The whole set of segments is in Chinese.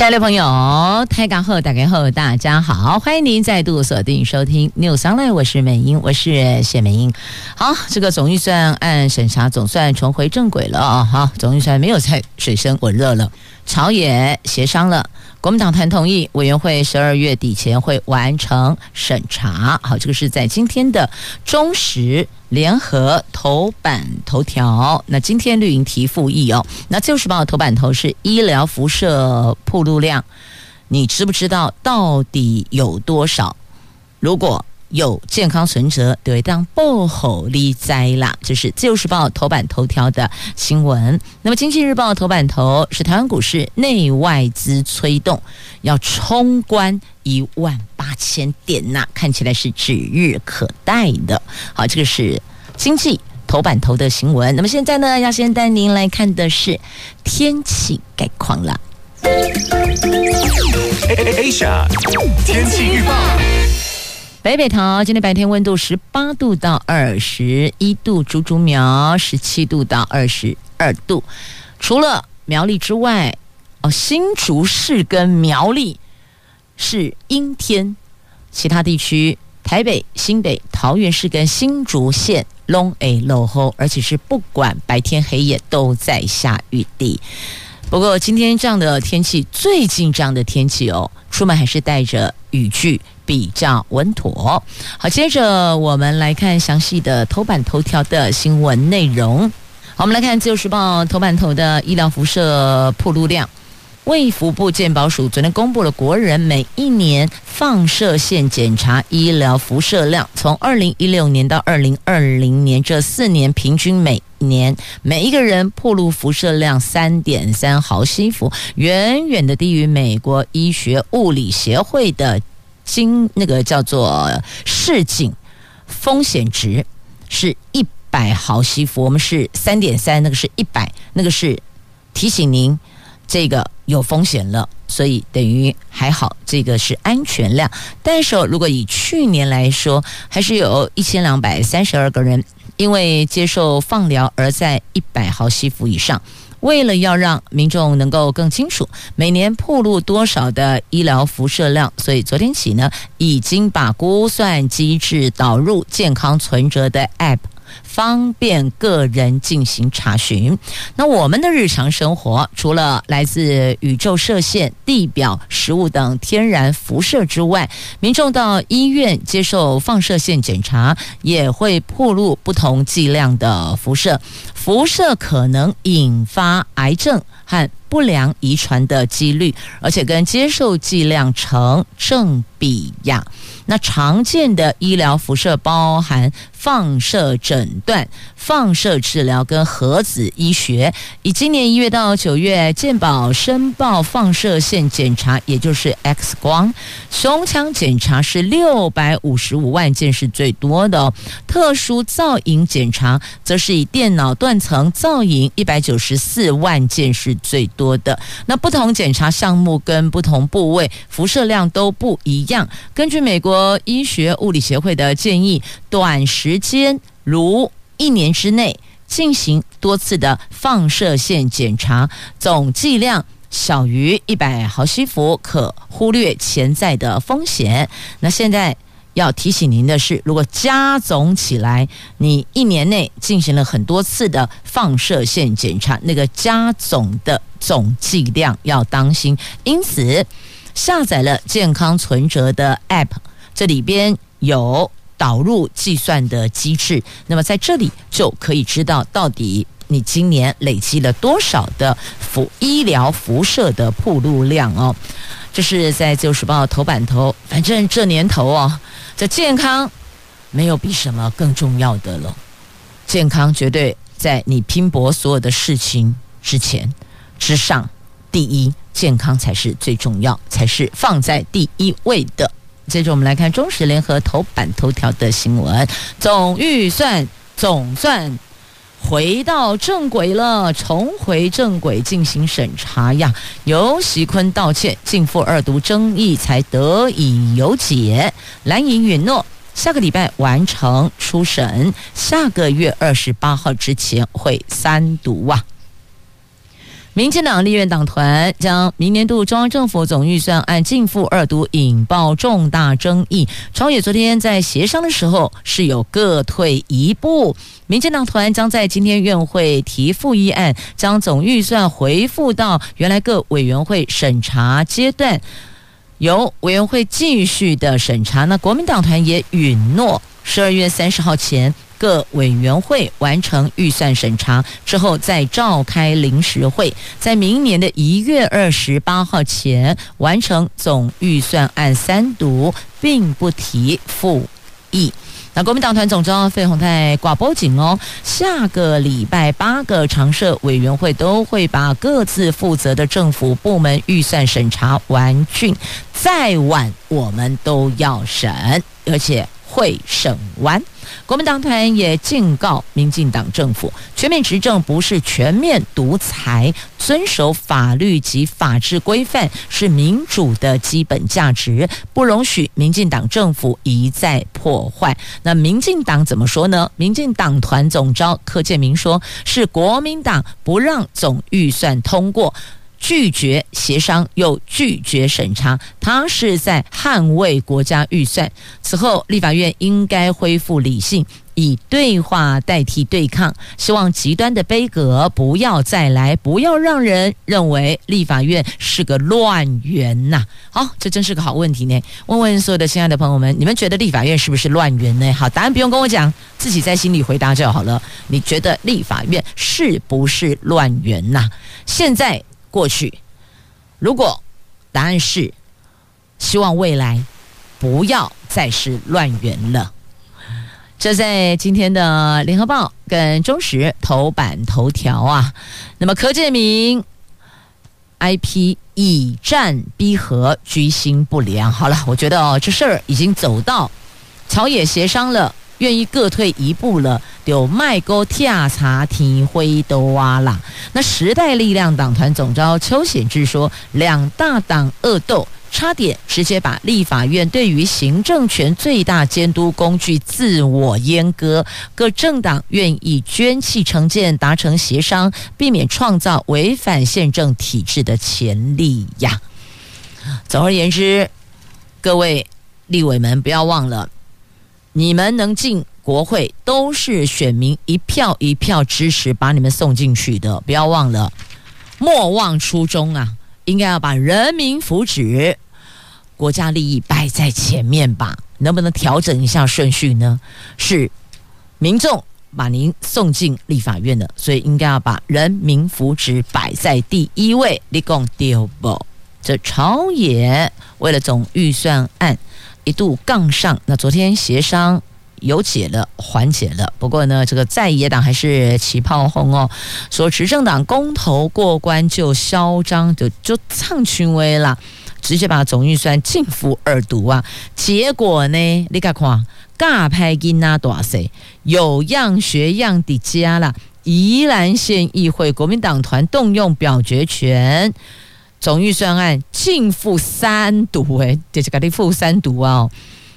亲爱的朋友，泰港后打开后，大家好，欢迎您再度锁定收听 News Online，我是美英，我是谢美英。好，这个总预算按审查总算重回正轨了啊！好，总预算没有再水深火热了，朝野协商了。国民党团同意，委员会十二月底前会完成审查。好，这个是在今天的中时联合头版头条。那今天绿营提复议哦，那就是报头版头是医疗辐射铺路量，你知不知道到底有多少？如果有健康存折，对，当不好利哉啦，这是自由时报头版头条的新闻。那么经济日报头版头是台湾股市内外资催动，要冲关一万八千点呐，看起来是指日可待的。好，这个是经济头版头的新闻。那么现在呢，要先带您来看的是天气概况了。Asia 天气预报。北北桃今天白天温度十八度到二十一度，竹竹苗十七度到二十二度。除了苗栗之外，哦，新竹市跟苗栗是阴天，其他地区台北、新北、桃园市跟新竹县拢会落后，而且是不管白天黑夜都在下雨的。不过今天这样的天气，最近这样的天气哦，出门还是带着雨具。比较稳妥。好，接着我们来看详细的头版头条的新闻内容。好，我们来看《自由时报》头版头的医疗辐射暴露量。卫福部健保署昨天公布了国人每一年放射线检查医疗辐射量，从二零一六年到二零二零年这四年，平均每年每一个人暴露辐射量三点三毫西弗，远远的低于美国医学物理协会的。经那个叫做市井风险值是一百毫西弗，我们是三点三，那个是一百，那个是提醒您这个有风险了，所以等于还好，这个是安全量。但是如果以去年来说，还是有一千两百三十二个人因为接受放疗而在一百毫西弗以上。为了要让民众能够更清楚每年暴露多少的医疗辐射量，所以昨天起呢，已经把估算机制导入健康存折的 App。方便个人进行查询。那我们的日常生活，除了来自宇宙射线、地表、食物等天然辐射之外，民众到医院接受放射线检查，也会暴露不同剂量的辐射。辐射可能引发癌症和不良遗传的几率，而且跟接受剂量成正比呀。那常见的医疗辐射包含放射诊断、放射治疗跟核子医学。以今年一月到九月，健保申报放射线检查，也就是 X 光、胸腔检查是六百五十五万件是最多的哦。特殊造影检查则是以电脑断层造影一百九十四万件是最多的。那不同检查项目跟不同部位辐射量都不一样。根据美国。和医学物理协会的建议，短时间如一年之内进行多次的放射线检查，总剂量小于一百毫西弗，可忽略潜在的风险。那现在要提醒您的是，如果加总起来，你一年内进行了很多次的放射线检查，那个加总的总剂量要当心。因此，下载了健康存折的 App。这里边有导入计算的机制，那么在这里就可以知道到底你今年累积了多少的辐医疗辐射的暴露量哦。这是在《旧时报》头版头，反正这年头哦，这健康没有比什么更重要的了。健康绝对在你拼搏所有的事情之前之上，第一，健康才是最重要，才是放在第一位的。接着我们来看中时联合头版头条的新闻，总预算总算回到正轨了，重回正轨进行审查呀。游锡堃道歉，径付二读争议才得以有解。蓝营允诺下个礼拜完成初审，下个月二十八号之前会三读啊。民进党立院党团将明年度中央政府总预算案径付二读，引爆重大争议。朝野昨天在协商的时候是有各退一步。民进党团将在今天院会提复议案，将总预算回复到原来各委员会审查阶段，由委员会继续的审查。那国民党团也允诺十二月三十号前。各委员会完成预算审查之后，再召开临时会，在明年的一月二十八号前完成总预算案三读，并不提复议。那国民党团总召费鸿泰挂保证哦，下个礼拜八个常设委员会都会把各自负责的政府部门预算审查完竣，再晚我们都要审，而且会审完。国民党团也警告民进党政府，全面执政不是全面独裁，遵守法律及法治规范是民主的基本价值，不容许民进党政府一再破坏。那民进党怎么说呢？民进党团总召柯建铭说，是国民党不让总预算通过。拒绝协商又拒绝审查，他是在捍卫国家预算。此后，立法院应该恢复理性，以对话代替对抗。希望极端的杯葛不要再来，不要让人认为立法院是个乱源呐。好，这真是个好问题呢。问问所有的亲爱的朋友们，你们觉得立法院是不是乱源呢？好，答案不用跟我讲，自己在心里回答就好了。你觉得立法院是不是乱源呐？现在。过去，如果答案是希望未来不要再是乱源了，这在今天的联合报跟中时头版头条啊。那么柯建铭 IP 以战逼和，居心不良。好了，我觉得哦，这事儿已经走到朝野协商了。愿意各退一步了，就卖沟跳茶提灰都挖啦。那时代力量党团总召邱显智说，两大党恶斗，差点直接把立法院对于行政权最大监督工具自我阉割。各政党愿意捐弃成见，达成协商，避免创造违反宪政体制的潜力呀。总而言之，各位立委们不要忘了。你们能进国会，都是选民一票一票支持把你们送进去的。不要忘了，莫忘初衷啊！应该要把人民福祉、国家利益摆在前面吧？能不能调整一下顺序呢？是民众把您送进立法院的，所以应该要把人民福祉摆在第一位。你讲对不？这朝野为了总预算案。一度杠上，那昨天协商有解了，缓解了。不过呢，这个在野党还是起炮轰哦，说执政党公投过关就嚣张，就就唱群威了，直接把总预算径付二读啊。结果呢，你看看，尬拍金啊，多少？有样学样的加了。宜兰县议会国民党团动用表决权。总预算案径付三读，哎，这是给你付三读哦。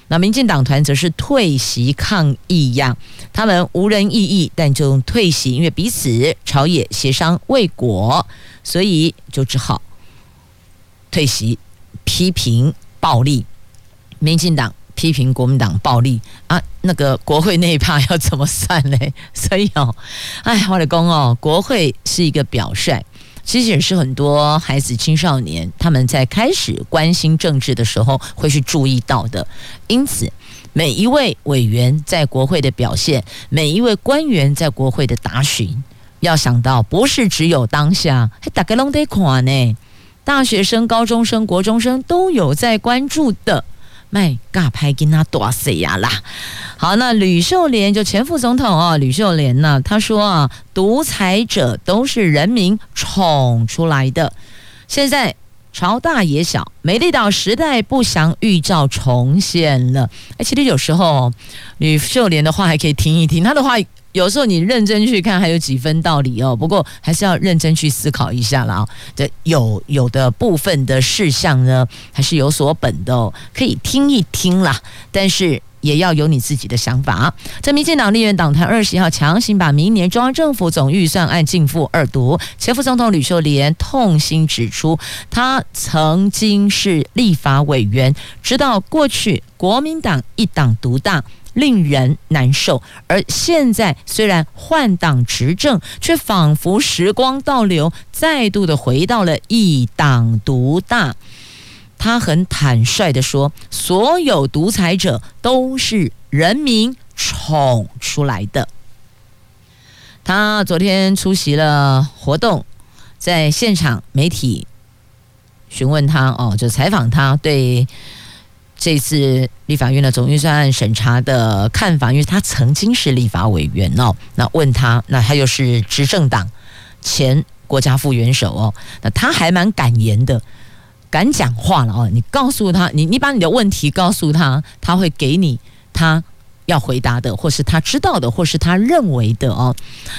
那民进党团则是退席抗议呀，他们无人异议，但就退席，因为彼此朝野协商未果，所以就只好退席，批评暴力。民进党批评国民党暴力啊，那个国会那一趴要怎么算呢？所以哦，哎，我的公哦，国会是一个表率。其实也是很多孩子、青少年他们在开始关心政治的时候会去注意到的。因此，每一位委员在国会的表现，每一位官员在国会的答询，要想到不是只有当下，还大概拢得看呢。大学生、高中生、国中生都有在关注的。卖尬拍给他多死呀啦！好，那吕秀莲就前副总统哦，吕秀莲呢，他说啊，独裁者都是人民宠出来的。现在朝大也小，美丽岛时代不祥预兆重现了。哎，其实有时候吕秀莲的话还可以听一听，他的话有时候你认真去看，还有几分道理哦。不过还是要认真去思考一下了啊。这有有的部分的事项呢，还是有所本的哦，可以听一听啦。但是。也要有你自己的想法。在民进党立院党团二十一号强行把明年中央政府总预算案径付二读，前副总统吕秀莲痛心指出，他曾经是立法委员，直到过去国民党一党独大令人难受，而现在虽然换党执政，却仿佛时光倒流，再度的回到了一党独大。他很坦率地说：“所有独裁者都是人民宠出来的。”他昨天出席了活动，在现场媒体询问他哦，就采访他对这次立法院的总预算案审查的看法，因为他曾经是立法委员哦。那问他，那他又是执政党前国家副元首哦，那他还蛮敢言的。敢讲话了哦！你告诉他，你你把你的问题告诉他，他会给你他要回答的，或是他知道的，或是他认为的哦。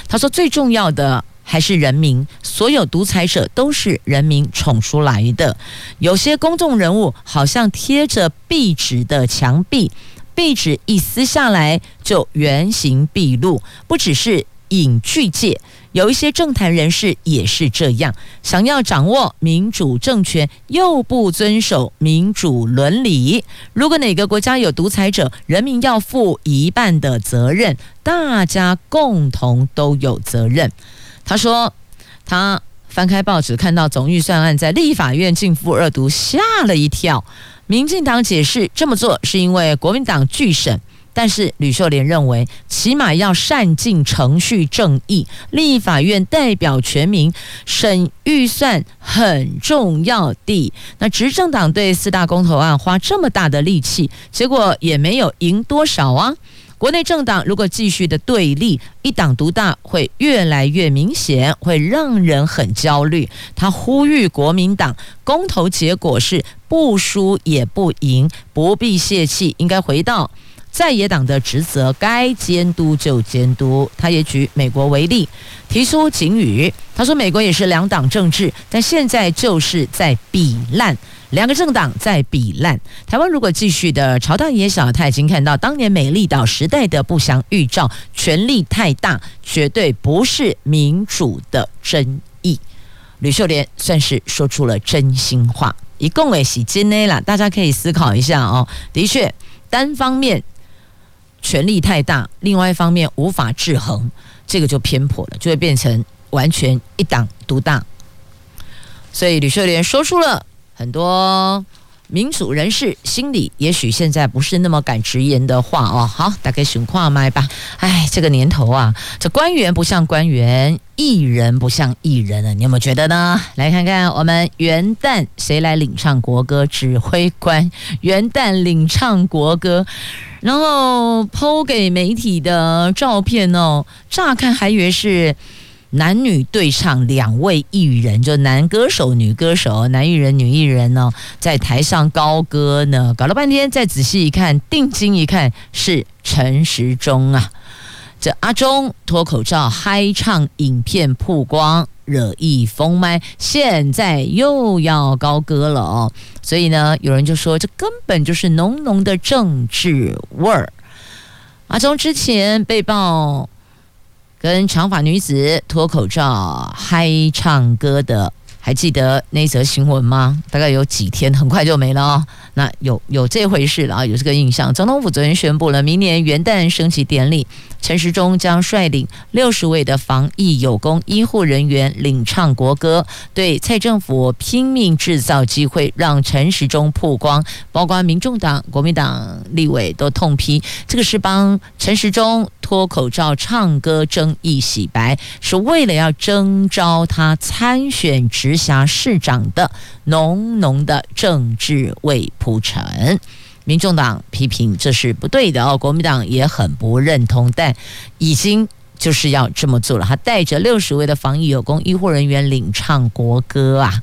他说最重要的还是人民，所有独裁者都是人民宠出来的。有些公众人物好像贴着壁纸的墙壁，壁纸一撕下来就原形毕露，不只是影剧界。有一些政坛人士也是这样，想要掌握民主政权，又不遵守民主伦理。如果哪个国家有独裁者，人民要负一半的责任，大家共同都有责任。他说，他翻开报纸看到总预算案在立法院径付二读，吓了一跳。民进党解释这么做是因为国民党拒审。但是吕秀莲认为，起码要善尽程序正义。立法院代表全民，审预算很重要的。那执政党对四大公投案花这么大的力气，结果也没有赢多少啊。国内政党如果继续的对立，一党独大会越来越明显，会让人很焦虑。他呼吁国民党，公投结果是不输也不赢，不必泄气，应该回到。在野党的职责，该监督就监督。他也举美国为例，提出警语。他说，美国也是两党政治，但现在就是在比烂，两个政党在比烂。台湾如果继续的朝大野小，他已经看到当年美丽岛时代的不祥预兆，权力太大，绝对不是民主的真意。吕秀莲算是说出了真心话，一共也是真的啦，大家可以思考一下哦。的确，单方面。权力太大，另外一方面无法制衡，这个就偏颇了，就会变成完全一党独大。所以吕秀莲说出了很多民主人士心里也许现在不是那么敢直言的话哦。好，大概循话麦吧。哎，这个年头啊，这官员不像官员，艺人不像艺人了，你有没有觉得呢？来看看我们元旦谁来领唱国歌？指挥官元旦领唱国歌。然后抛给媒体的照片哦，乍看还以为是男女对唱，两位艺人，就男歌手、女歌手，男艺人、女艺人呢，在台上高歌呢，搞了半天，再仔细一看，定睛一看，是陈时中啊。这阿中脱口罩嗨唱影片曝光。惹意封麦，现在又要高歌了哦，所以呢，有人就说这根本就是浓浓的政治味儿。阿中之前被曝跟长发女子脱口罩嗨唱歌的。还记得那则新闻吗？大概有几天，很快就没了哦。那有有这回事了啊，有这个印象。总统府昨天宣布了，明年元旦升旗典礼，陈时中将率领六十位的防疫有功医护人员领唱国歌。对蔡政府拼命制造机会让陈时中曝光，包括民众党、国民党立委都痛批，这个是帮陈时中脱口罩唱歌争议洗白，是为了要征召他参选职直辖市长的浓浓的政治味铺陈，民众党批评这是不对的哦，国民党也很不认同，但已经就是要这么做了。他带着六十位的防疫有功医护人员领唱国歌啊！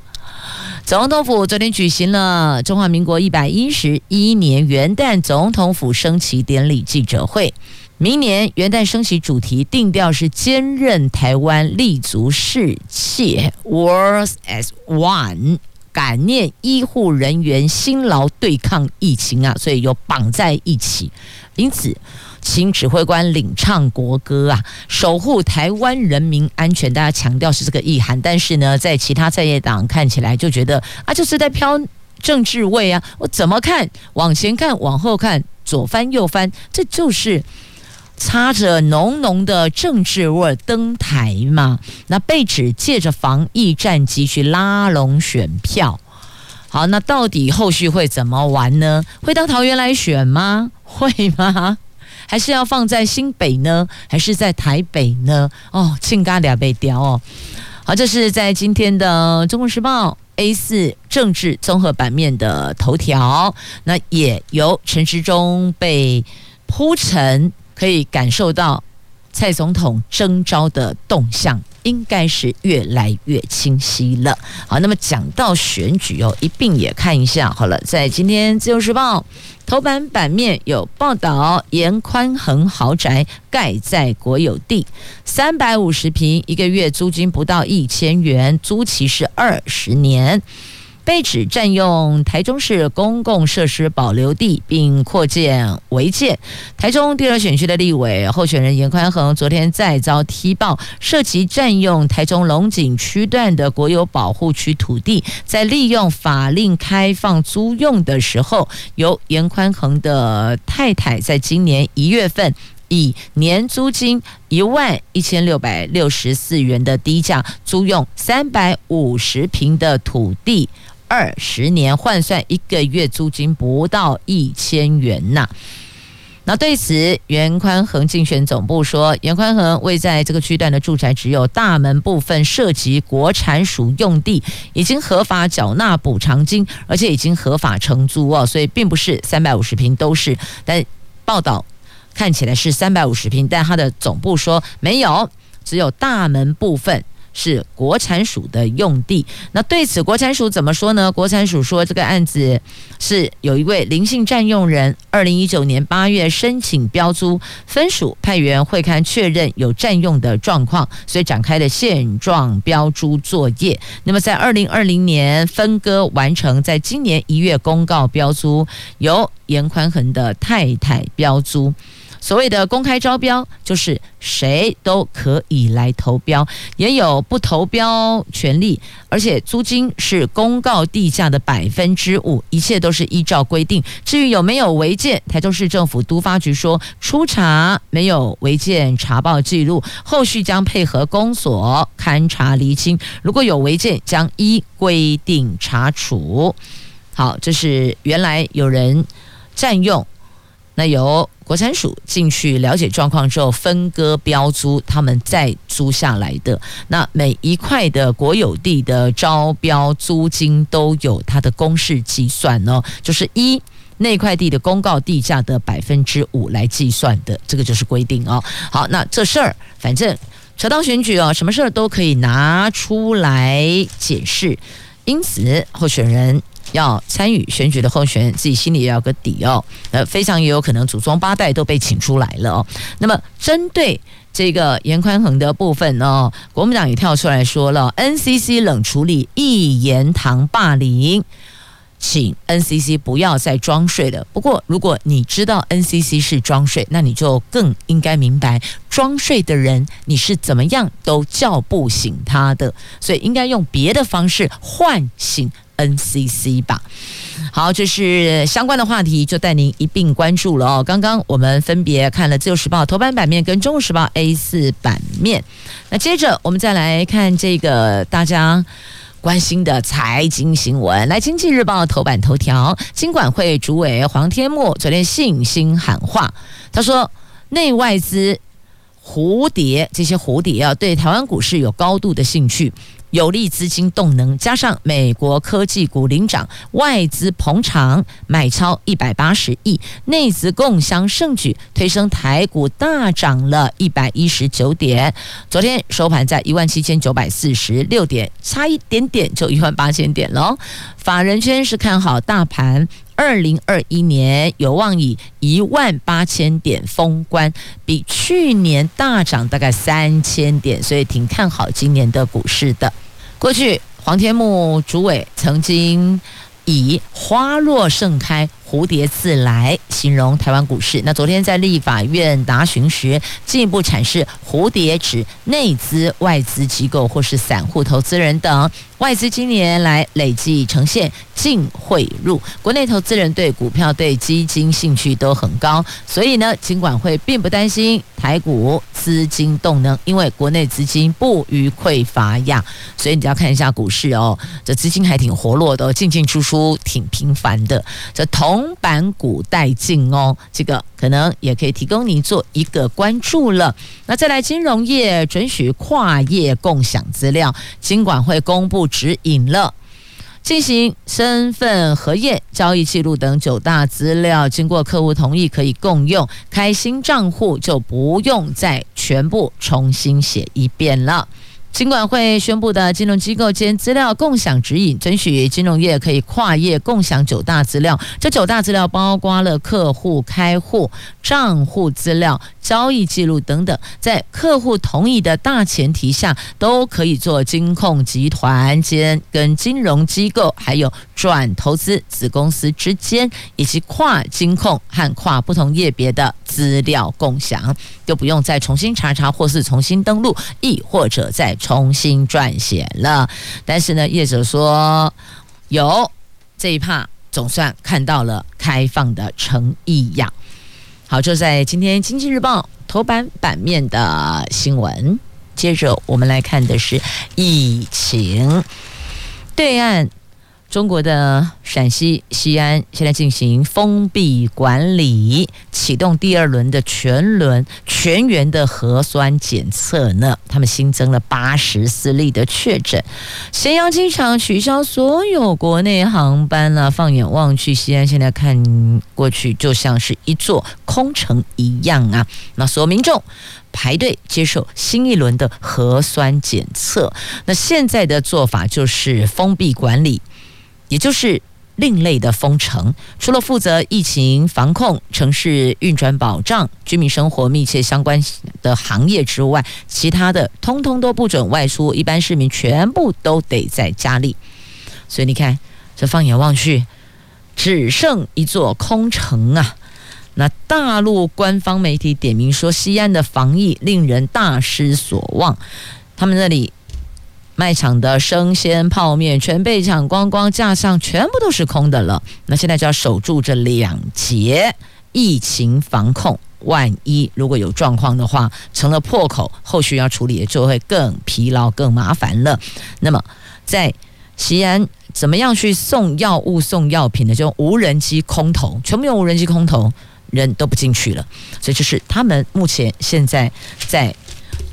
总统府昨天举行了中华民国一百一十一年元旦总统府升旗典礼记者会。明年元旦升旗主题定调是坚韧台湾，立足世界，World as One，感念医护人员辛劳对抗疫情啊，所以又绑在一起。因此，请指挥官领唱国歌啊，守护台湾人民安全。大家强调是这个意涵，但是呢，在其他在野党看起来就觉得啊，就是在飘政治味啊。我怎么看？往前看，往后看，左翻右翻，这就是。擦着浓浓的政治味儿登台嘛，那被指借着防疫战绩去拉拢选票。好，那到底后续会怎么玩呢？会到桃园来选吗？会吗？还是要放在新北呢？还是在台北呢？哦，亲家俩被雕哦。好，这是在今天的《中国时报》A4 政治综合版面的头条，那也由陈时中被铺陈。可以感受到蔡总统征召的动向，应该是越来越清晰了。好，那么讲到选举哦，一并也看一下好了。在今天《自由时报》头版版面有报道，严宽恒豪宅盖在国有地，三百五十平，一个月租金不到一千元，租期是二十年。被指占用台中市公共设施保留地，并扩建违建。台中第二选区的立委候选人严宽恒昨天再遭踢爆，涉及占用台中龙井区段的国有保护区土地，在利用法令开放租用的时候，由严宽恒的太太在今年一月份以年租金一万一千六百六十四元的低价租用三百五十坪的土地。二十年换算一个月租金不到一千元呐。那对此，袁宽恒竞选总部说，袁宽恒位在这个区段的住宅只有大门部分涉及国产署用地，已经合法缴纳补偿金，而且已经合法承租哦，所以并不是三百五十平都是。但报道看起来是三百五十平，但他的总部说没有，只有大门部分。是国产署的用地，那对此国产署怎么说呢？国产署说，这个案子是有一位林姓占用人，二零一九年八月申请标租，分署派员会勘确认有占用的状况，所以展开了现状标租作业。那么在二零二零年分割完成，在今年一月公告标租，由严宽恒的太太标租。所谓的公开招标，就是谁都可以来投标，也有不投标权利，而且租金是公告地价的百分之五，一切都是依照规定。至于有没有违建，台中市政府都发局说初查没有违建查报记录，后续将配合公所勘查厘清，如果有违建，将依规定查处。好，这是原来有人占用。那由国产署进去了解状况之后，分割标租，他们再租下来的。那每一块的国有地的招标租金都有它的公式计算哦，就是一那块地的公告地价的百分之五来计算的，这个就是规定哦。好，那这事儿反正扯到选举哦，什么事儿都可以拿出来解释，因此候选人。要参与选举的候选人自己心里也要有个底哦，呃，非常也有可能祖宗八代都被请出来了哦。那么针对这个严宽恒的部分呢，国民党也跳出来说了，NCC 冷处理一言堂霸凌，请 NCC 不要再装睡了。不过如果你知道 NCC 是装睡，那你就更应该明白装睡的人你是怎么样都叫不醒他的，所以应该用别的方式唤醒。NCC 吧，好，这是相关的话题，就带您一并关注了哦。刚刚我们分别看了《自由时报》头版版面跟《中国时报》A 四版面，那接着我们再来看这个大家关心的财经新闻。来，《经济日报》头版头条，金管会主委黄天牧昨天信心喊话，他说内外资蝴蝶这些蝴蝶啊，对台湾股市有高度的兴趣。有利资金动能，加上美国科技股领涨，外资捧场买超一百八十亿，内资共襄盛举，推升台股大涨了一百一十九点。昨天收盘在一万七千九百四十六点，差一点点就一万八千点了。法人圈是看好大盘。二零二一年有望以一万八千点封关，比去年大涨大概三千点，所以挺看好今年的股市的。过去黄天木主委曾经以花落盛开。蝴蝶自来形容台湾股市。那昨天在立法院答询时，进一步阐释，蝴蝶指内资、外资机构或是散户投资人等。外资今年来累计呈现净汇入，国内投资人对股票、对基金兴趣都很高，所以呢，金管会并不担心台股资金动能，因为国内资金不虞匮乏呀。所以你只要看一下股市哦，这资金还挺活络的，进进出出挺频繁的。这同铜板股带进哦，这个可能也可以提供你做一个关注了。那再来，金融业准许跨业共享资料，金管会公布。指引了进行身份核验、交易记录等九大资料，经过客户同意可以共用，开新账户就不用再全部重新写一遍了。金管会宣布的金融机构间资料共享指引，准许金融业可以跨业共享九大资料。这九大资料包括了客户开户账户资料、交易记录等等，在客户同意的大前提下，都可以做金控集团间跟金融机构，还有转投资子公司之间，以及跨金控和跨不同业别的资料共享，就不用再重新查查，或是重新登录，亦或者再。重新撰写了，但是呢，业者说有这一趴，总算看到了开放的诚意呀。好，就在今天《经济日报》头版版面的新闻。接着我们来看的是疫情对岸。中国的陕西西安现在进行封闭管理，启动第二轮的全轮全员的核酸检测呢。他们新增了八十四例的确诊，咸阳机场取消所有国内航班了。放眼望去，西安现在看过去就像是一座空城一样啊。那所有民众排队接受新一轮的核酸检测。那现在的做法就是封闭管理。也就是另类的封城，除了负责疫情防控、城市运转保障、居民生活密切相关的行业之外，其他的通通都不准外出，一般市民全部都得在家里。所以你看，这放眼望去，只剩一座空城啊！那大陆官方媒体点名说，西安的防疫令人大失所望，他们那里。卖场的生鲜泡面全被抢光光，架上全部都是空的了。那现在就要守住这两节疫情防控，万一如果有状况的话，成了破口，后续要处理就会更疲劳、更麻烦了。那么在西安，怎么样去送药物、送药品的？就无人机空投，全部用无人机空投，人都不进去了。所以就是他们目前现在在。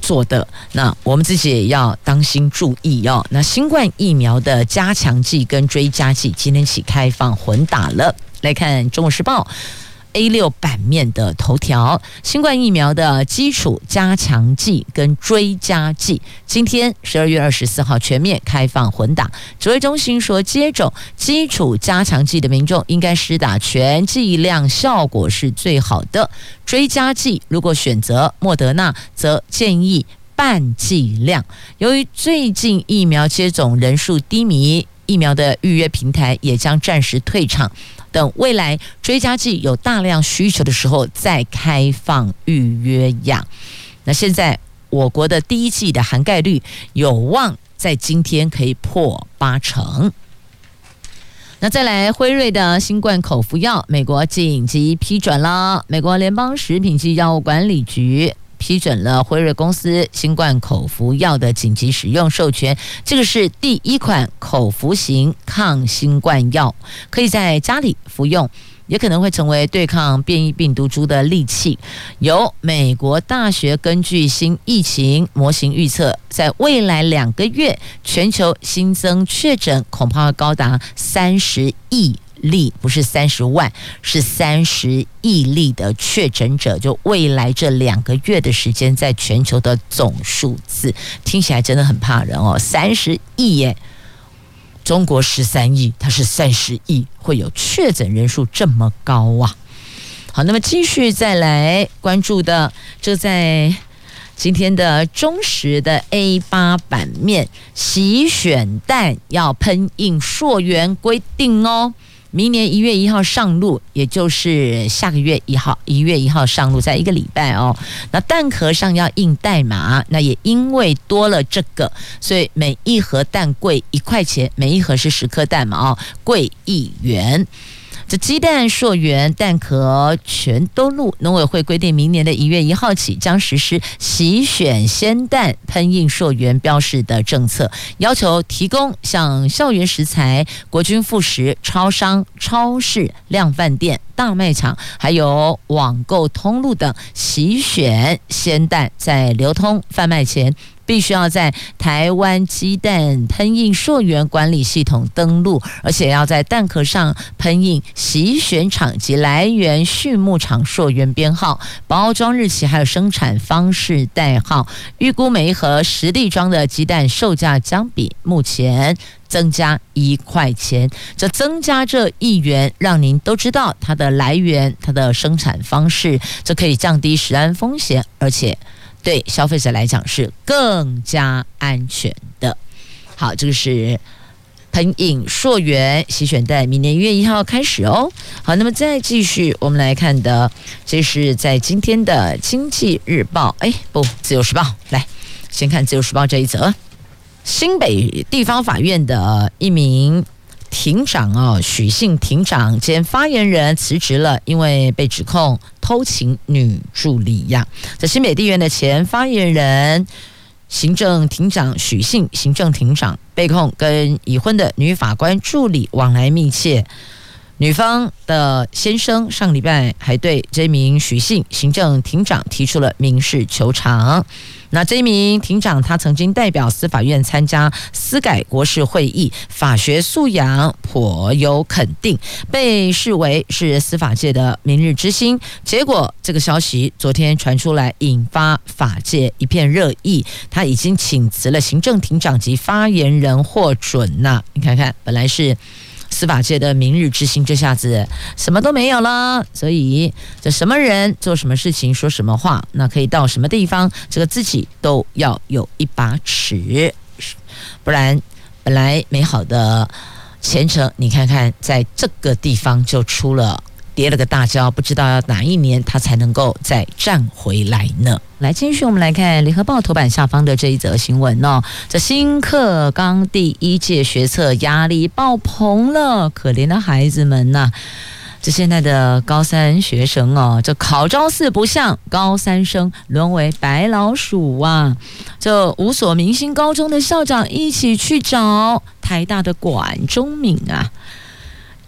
做的，那我们自己也要当心注意哦。那新冠疫苗的加强剂跟追加剂今天起开放混打了。来看《中国时报》。A 六版面的头条：新冠疫苗的基础加强剂跟追加剂，今天十二月二十四号全面开放混打。指挥中心说，接种基础加强剂的民众应该施打全剂量，效果是最好的。追加剂如果选择莫德纳，则建议半剂量。由于最近疫苗接种人数低迷，疫苗的预约平台也将暂时退场。等未来追加剂有大量需求的时候再开放预约呀。那现在我国的第一剂的涵盖率有望在今天可以破八成。那再来辉瑞的新冠口服药，美国紧急批准了，美国联邦食品及药物管理局。批准了辉瑞公司新冠口服药的紧急使用授权，这个是第一款口服型抗新冠药，可以在家里服用，也可能会成为对抗变异病毒株的利器。由美国大学根据新疫情模型预测，在未来两个月，全球新增确诊恐怕高达三十亿。例不是三十万，是三十亿例的确诊者，就未来这两个月的时间，在全球的总数字，听起来真的很怕人哦，三十亿耶！中国十三亿，它是三十亿，会有确诊人数这么高啊？好，那么继续再来关注的，就在今天的中时的 A 八版面，洗选蛋要喷印溯源规定哦。明年一月一号上路，也就是下个月一号，一月一号上路，在一个礼拜哦。那蛋壳上要印代码，那也因为多了这个，所以每一盒蛋贵一块钱，每一盒是十颗蛋嘛哦，贵一元。这鸡蛋溯源蛋壳全都录，农委会规定，明年的一月一号起将实施洗选鲜蛋喷印溯源标识的政策，要求提供像校园食材、国军副食、超商、超市、量贩店、大卖场，还有网购通路等洗选鲜蛋在流通贩卖前。必须要在台湾鸡蛋喷印溯源管理系统登录，而且要在蛋壳上喷印洗选厂及来源畜牧场溯源编号、包装日期，还有生产方式代号。预估每一盒实粒装的鸡蛋售价将比目前增加一块钱，这增加这一元，让您都知道它的来源、它的生产方式，这可以降低食安风险，而且。对消费者来讲是更加安全的。好，这个是喷印溯源洗选蛋，明年一月一号开始哦。好，那么再继续，我们来看的，这是在今天的《经济日报》哎，不，《自由时报》来，先看《自由时报》这一则，新北地方法院的一名。庭长哦，许姓庭长兼发言人辞职了，因为被指控偷情女助理呀。在新北地院的前发言人、行政庭长许信行政庭长被控跟已婚的女法官助理往来密切，女方的先生上礼拜还对这名许姓行政庭长提出了民事求偿。那这名庭长，他曾经代表司法院参加司改国事会议，法学素养颇有肯定，被视为是司法界的明日之星。结果这个消息昨天传出来，引发法界一片热议。他已经请辞了行政庭长及发言人获准呐。你看看，本来是。司法界的明日之星，这下子什么都没有了。所以，这什么人做什么事情，说什么话，那可以到什么地方，这个自己都要有一把尺，不然本来美好的前程，你看看，在这个地方就出了。跌了个大跤，不知道要哪一年他才能够再站回来呢？来，继续我们来看《联合报》头版下方的这一则新闻哦。这新课纲第一届学测压力爆棚了，可怜的孩子们呐、这现在的高三学生哦，这考招四不像，高三生沦为白老鼠啊！这五所明星高中的校长一起去找台大的管中闵啊！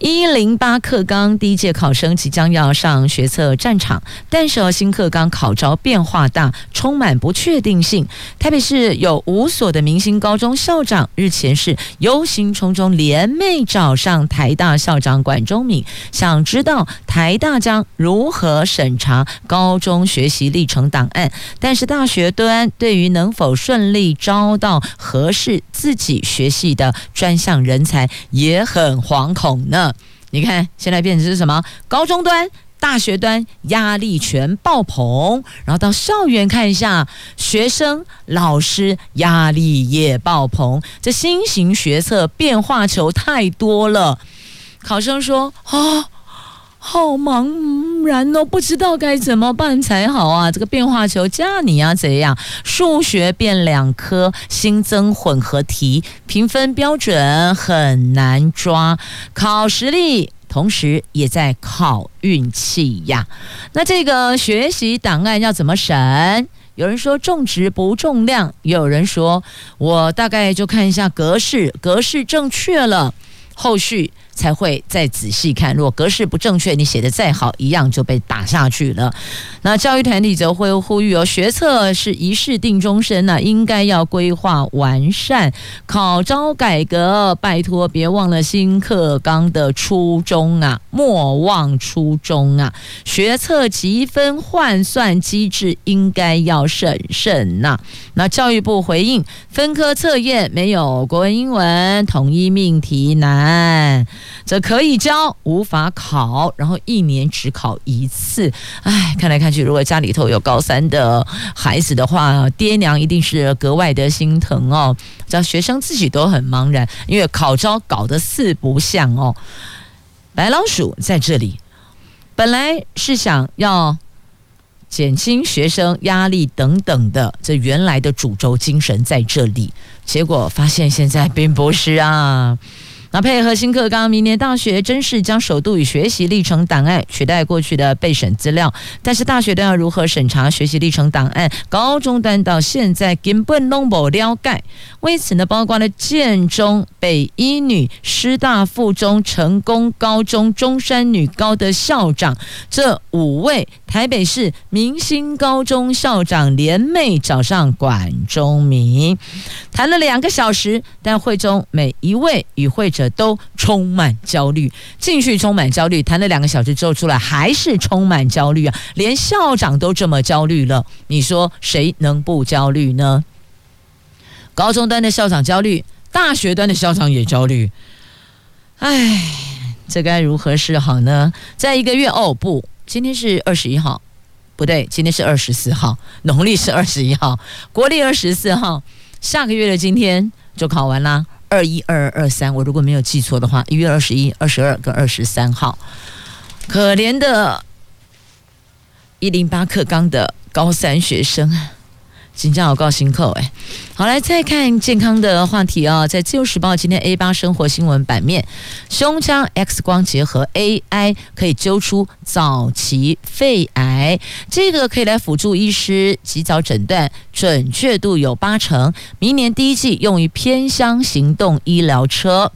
一零八课纲第一届考生即将要上学测战场，但是新课纲考招变化大，充满不确定性。台北市有五所的明星高中校长日前是忧心忡忡，联袂找上台大校长管中闵，想知道台大将如何审查高中学习历程档案。但是大学端对于能否顺利招到合适自己学系的专项人才也很惶恐呢。你看，现在变成是什么？高中端、大学端压力全爆棚，然后到校园看一下，学生、老师压力也爆棚。这新型学测变化球太多了，考生说啊，好忙不然哦，不知道该怎么办？才好啊！这个变化球叫你要怎样？数学变两科，新增混合题，评分标准很难抓，考实力，同时也在考运气呀。那这个学习档案要怎么审？有人说重质不重量，也有人说我大概就看一下格式，格式正确了，后续才会再仔细看。如果格式不正确，你写的再好，一样就被打下去了。那教育团体则会呼吁哦，学测是一试定终身呢，应该要规划完善，考招改革，拜托别忘了新课纲的初衷啊，莫忘初衷啊！学测积分换算机制应该要审慎呐。那教育部回应，分科测验没有国文、英文，统一命题难，这可以教，无法考，然后一年只考一次。哎，看来看去，如果家里头有高三的孩子的话，爹娘一定是格外的心疼哦。这学生自己都很茫然，因为考招搞得四不像哦。白老鼠在这里，本来是想要。减轻学生压力等等的，这原来的主轴精神在这里，结果发现现在并不是啊。那配合新课纲，明年大学真是将首度以学习历程档案取代过去的备审资料。但是大学端要如何审查学习历程档案？高中端到现在根本弄不了解。为此呢，包括了建中、北一女、师大附中、成功高中、中山女高的校长，这五位台北市明星高中校长联袂找上管中闵，谈了两个小时，但会中每一位与会者。都充满焦虑，进去充满焦虑，谈了两个小时之后出来还是充满焦虑啊！连校长都这么焦虑了，你说谁能不焦虑呢？高中端的校长焦虑，大学端的校长也焦虑，唉，这该如何是好呢？在一个月哦，不，今天是二十一号，不对，今天是二十四号，农历是二十一号，国历二十四号，下个月的今天就考完啦。二一二二二三，我如果没有记错的话，一月二十一、二十二跟二十三号，可怜的一零八课纲的高三学生。紧张好高兴扣哎，好来再看健康的话题啊、在自由时报今天 A 八生活新闻版面，胸腔 X 光结合 AI 可以揪出早期肺癌，这个可以来辅助医师及早诊断，准确度有八成，明年第一季用于偏乡行动医疗车。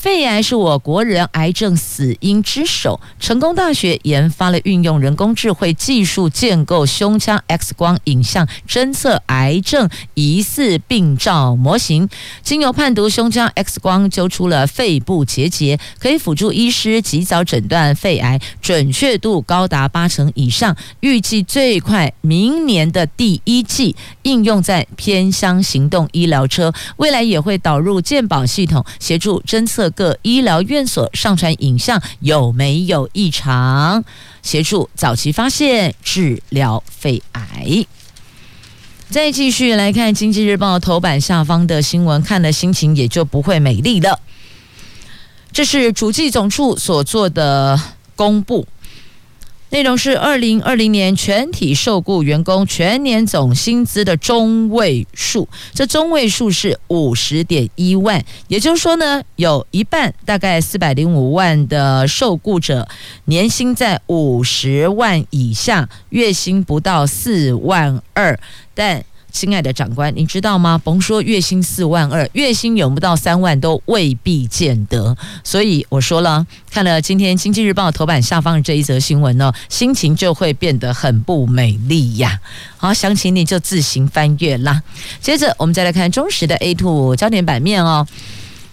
肺癌是我国人癌症死因之首。成功大学研发了运用人工智慧技术建构胸腔 X 光影像侦测癌症疑似病灶模型，经由判读胸腔 X 光揪出了肺部结节，可以辅助医师及早诊断肺癌，准确度高达八成以上。预计最快明年的第一季应用在偏乡行动医疗车，未来也会导入健保系统，协助侦测。各医疗院所上传影像有没有异常？协助早期发现、治疗肺癌。再继续来看《经济日报》头版下方的新闻，看了心情也就不会美丽了。这是主计总处所做的公布。内容是二零二零年全体受雇员工全年总薪资的中位数，这中位数是五十点一万，也就是说呢，有一半大概四百零五万的受雇者年薪在五十万以下，月薪不到四万二，但。亲爱的长官，你知道吗？甭说月薪四万二，月薪有不到三万都未必见得。所以我说了，看了今天《经济日报》头版下方的这一则新闻呢，心情就会变得很不美丽呀。好，详情你就自行翻阅啦。接着我们再来看忠实的 A two 焦点版面哦。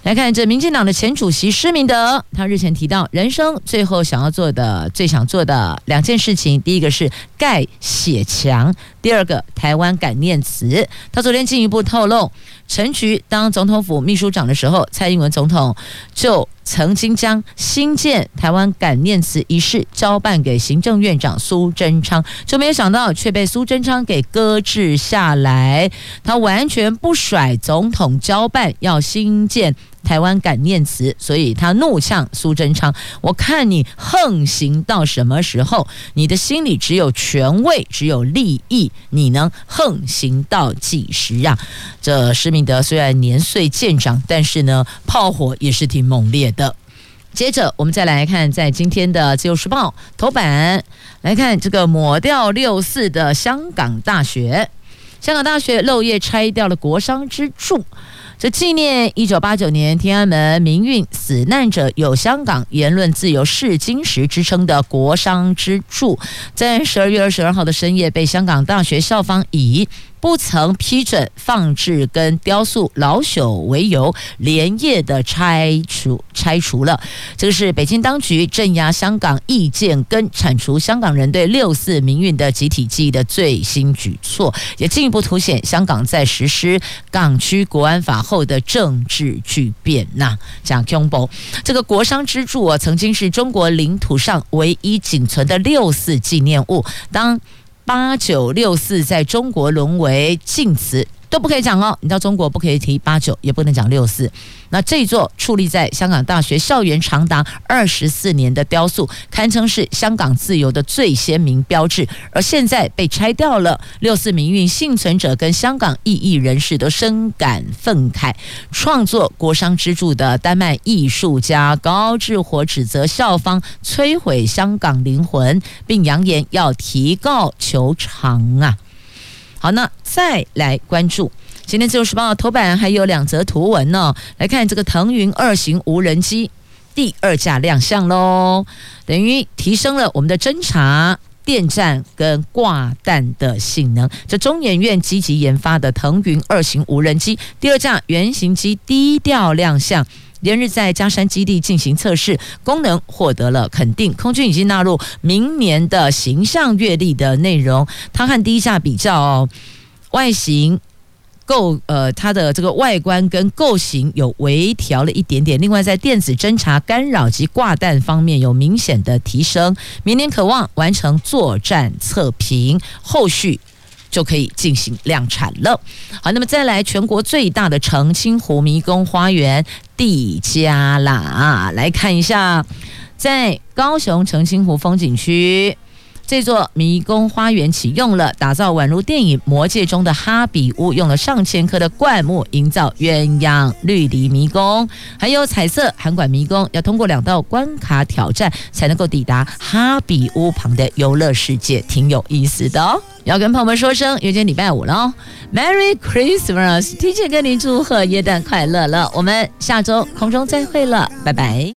来看这民进党的前主席施明德，他日前提到，人生最后想要做的、最想做的两件事情，第一个是盖血墙，第二个台湾感念祠。他昨天进一步透露，陈菊当总统府秘书长的时候，蔡英文总统就曾经将新建台湾感念祠一事交办给行政院长苏贞昌，就没有想到却被苏贞昌给搁置下来。他完全不甩总统交办要新建。台湾感念词，所以他怒呛苏贞昌：“我看你横行到什么时候？你的心里只有权位，只有利益，你能横行到几时啊？”这施明德虽然年岁渐长，但是呢，炮火也是挺猛烈的。接着，我们再来看，在今天的《自由时报》头版来看这个抹掉六四的香港大学，香港大学漏夜拆掉了国商之柱。这纪念一九八九年天安门民运死难者有香港言论自由试金石之称的国殇之柱，在十二月二十二号的深夜被香港大学校方以不曾批准放置跟雕塑老朽为由，连夜的拆除拆除了。这个是北京当局镇压香港意见跟铲除香港人对六四民运的集体记忆的最新举措，也进一步凸显香港在实施港区国安法后的政治巨变。那讲恐怖，这个国殤之柱啊，曾经是中国领土上唯一仅存的六四纪念物。当八九六四在中国沦为禁词。都不可以讲哦，你到中国不可以提八九，也不能讲六四。那这座矗立在香港大学校园长达二十四年的雕塑，堪称是香港自由的最鲜明标志，而现在被拆掉了。六四民运幸存者跟香港异议人士都深感愤慨。创作国殇之柱的丹麦艺术家高志火指责校方摧毁香港灵魂，并扬言要提告求偿啊。好，那再来关注今天自由时报头版，还有两则图文呢。来看这个腾云二型无人机第二架亮相喽，等于提升了我们的侦察、电战跟挂弹的性能。这中研院积极研发的腾云二型无人机第二架原型机低调亮相。连日在江山基地进行测试，功能获得了肯定。空军已经纳入明年的形象阅历的内容。它和第一架比较哦，外形构呃，它的这个外观跟构型有微调了一点点。另外，在电子侦察、干扰及挂弹方面有明显的提升。明年可望完成作战测评，后续。就可以进行量产了。好，那么再来，全国最大的澄清湖迷宫花园地加啦，来看一下，在高雄澄清湖风景区。这座迷宫花园启用了，打造宛如电影《魔戒》中的哈比屋，用了上千棵的灌木营造鸳鸯绿篱迷宫，还有彩色涵管迷宫，要通过两道关卡挑战才能够抵达哈比屋旁的游乐世界，挺有意思的哦。要跟朋友们说声，因为今天礼拜五了，Merry Christmas，提前跟您祝贺元旦快乐了。我们下周空中再会了，拜拜。